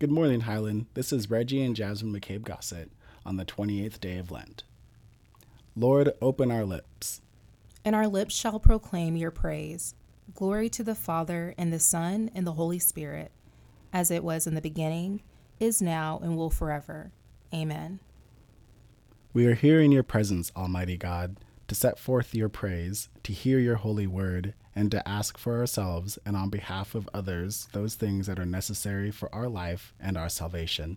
Good morning, Highland. This is Reggie and Jasmine McCabe Gossett on the 28th day of Lent. Lord, open our lips. And our lips shall proclaim your praise. Glory to the Father, and the Son, and the Holy Spirit, as it was in the beginning, is now, and will forever. Amen. We are here in your presence, Almighty God, to set forth your praise, to hear your holy word, and to ask for ourselves and on behalf of others those things that are necessary for our life and our salvation.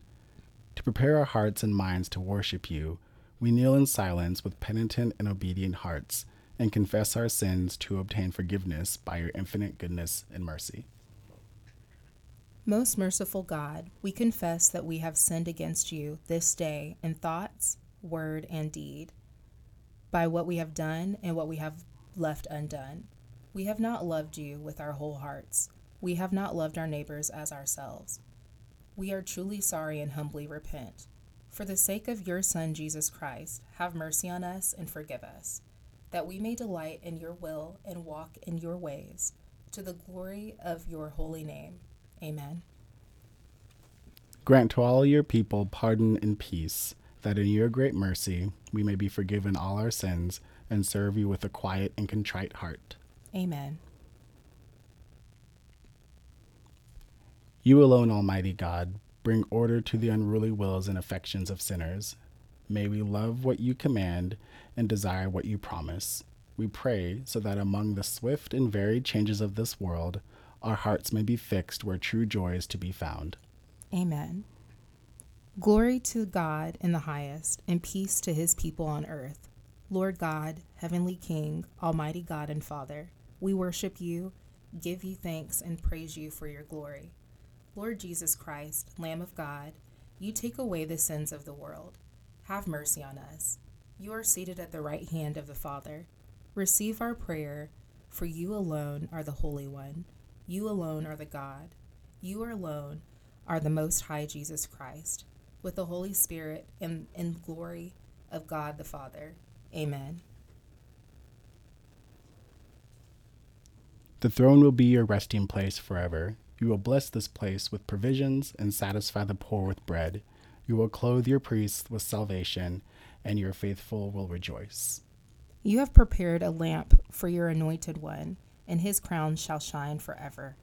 To prepare our hearts and minds to worship you, we kneel in silence with penitent and obedient hearts and confess our sins to obtain forgiveness by your infinite goodness and mercy. Most merciful God, we confess that we have sinned against you this day in thoughts, word, and deed, by what we have done and what we have left undone. We have not loved you with our whole hearts. We have not loved our neighbors as ourselves. We are truly sorry and humbly repent. For the sake of your Son, Jesus Christ, have mercy on us and forgive us, that we may delight in your will and walk in your ways, to the glory of your holy name. Amen. Grant to all your people pardon and peace, that in your great mercy we may be forgiven all our sins and serve you with a quiet and contrite heart. Amen. You alone, Almighty God, bring order to the unruly wills and affections of sinners. May we love what you command and desire what you promise. We pray so that among the swift and varied changes of this world, our hearts may be fixed where true joy is to be found. Amen. Glory to God in the highest, and peace to his people on earth. Lord God, Heavenly King, Almighty God and Father, we worship you, give you thanks, and praise you for your glory. Lord Jesus Christ, Lamb of God, you take away the sins of the world. Have mercy on us. You are seated at the right hand of the Father. Receive our prayer, for you alone are the Holy One. You alone are the God. You alone are the Most High Jesus Christ, with the Holy Spirit and in glory of God the Father. Amen. The throne will be your resting place forever. You will bless this place with provisions and satisfy the poor with bread. You will clothe your priests with salvation, and your faithful will rejoice. You have prepared a lamp for your anointed one, and his crown shall shine forever.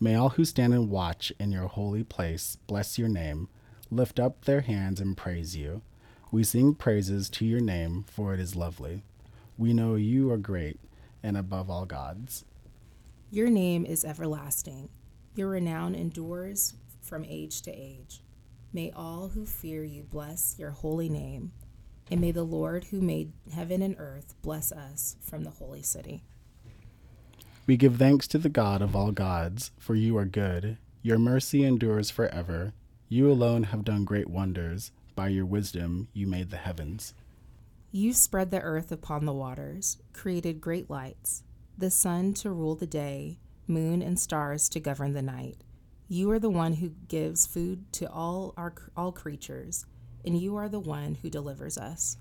May all who stand and watch in your holy place bless your name, lift up their hands and praise you. We sing praises to your name, for it is lovely. We know you are great and above all gods. Your name is everlasting. Your renown endures from age to age. May all who fear you bless your holy name, and may the Lord who made heaven and earth bless us from the holy city. We give thanks to the God of all gods, for you are good. Your mercy endures forever. You alone have done great wonders. By your wisdom, you made the heavens. You spread the earth upon the waters, created great lights, the sun to rule the day moon, and stars to govern the night. You are the one who gives food to all our all creatures, and you are the one who delivers us.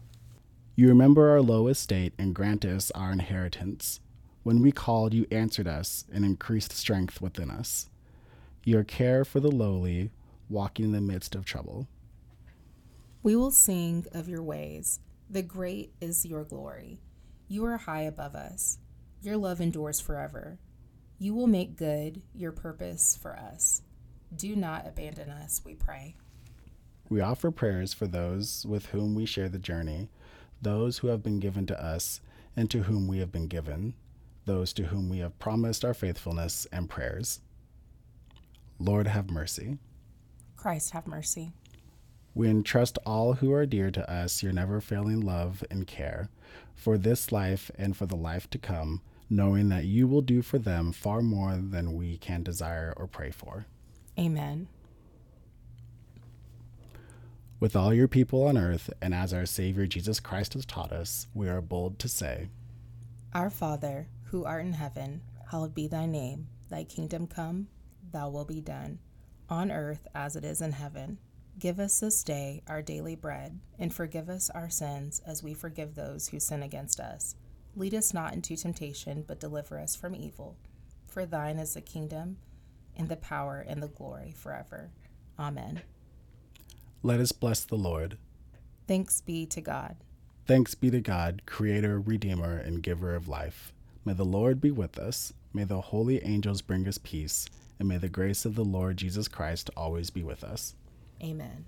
You remember our low estate and grant us our inheritance. When we called, you answered us and increased strength within us. Your care for the lowly, walking in the midst of trouble. We will sing of your ways. The great is your glory. You are high above us. Your love endures forever. You will make good your purpose for us. Do not abandon us, we pray. We offer prayers for those with whom we share the journey, those who have been given to us and to whom we have been given, those to whom we have promised our faithfulness and prayers. Lord, have mercy. Christ, have mercy. We entrust all who are dear to us your never failing love and care for this life and for the life to come knowing that you will do for them far more than we can desire or pray for. Amen. With all your people on earth, and as our Savior Jesus Christ has taught us, we are bold to say, Our Father, who art in heaven, hallowed be thy name. Thy kingdom come, thy will be done, on earth as it is in heaven. Give us this day our daily bread, and forgive us our sins as we forgive those who sin against us. Lead us not into temptation, but deliver us from evil. For thine is the kingdom, and the power, and the glory forever. Amen. Let us bless the Lord. Thanks be to God. Thanks be to God, Creator, Redeemer, and Giver of life. May the Lord be with us. May the holy angels bring us peace and may the grace of the Lord Jesus Christ always be with us. Amen.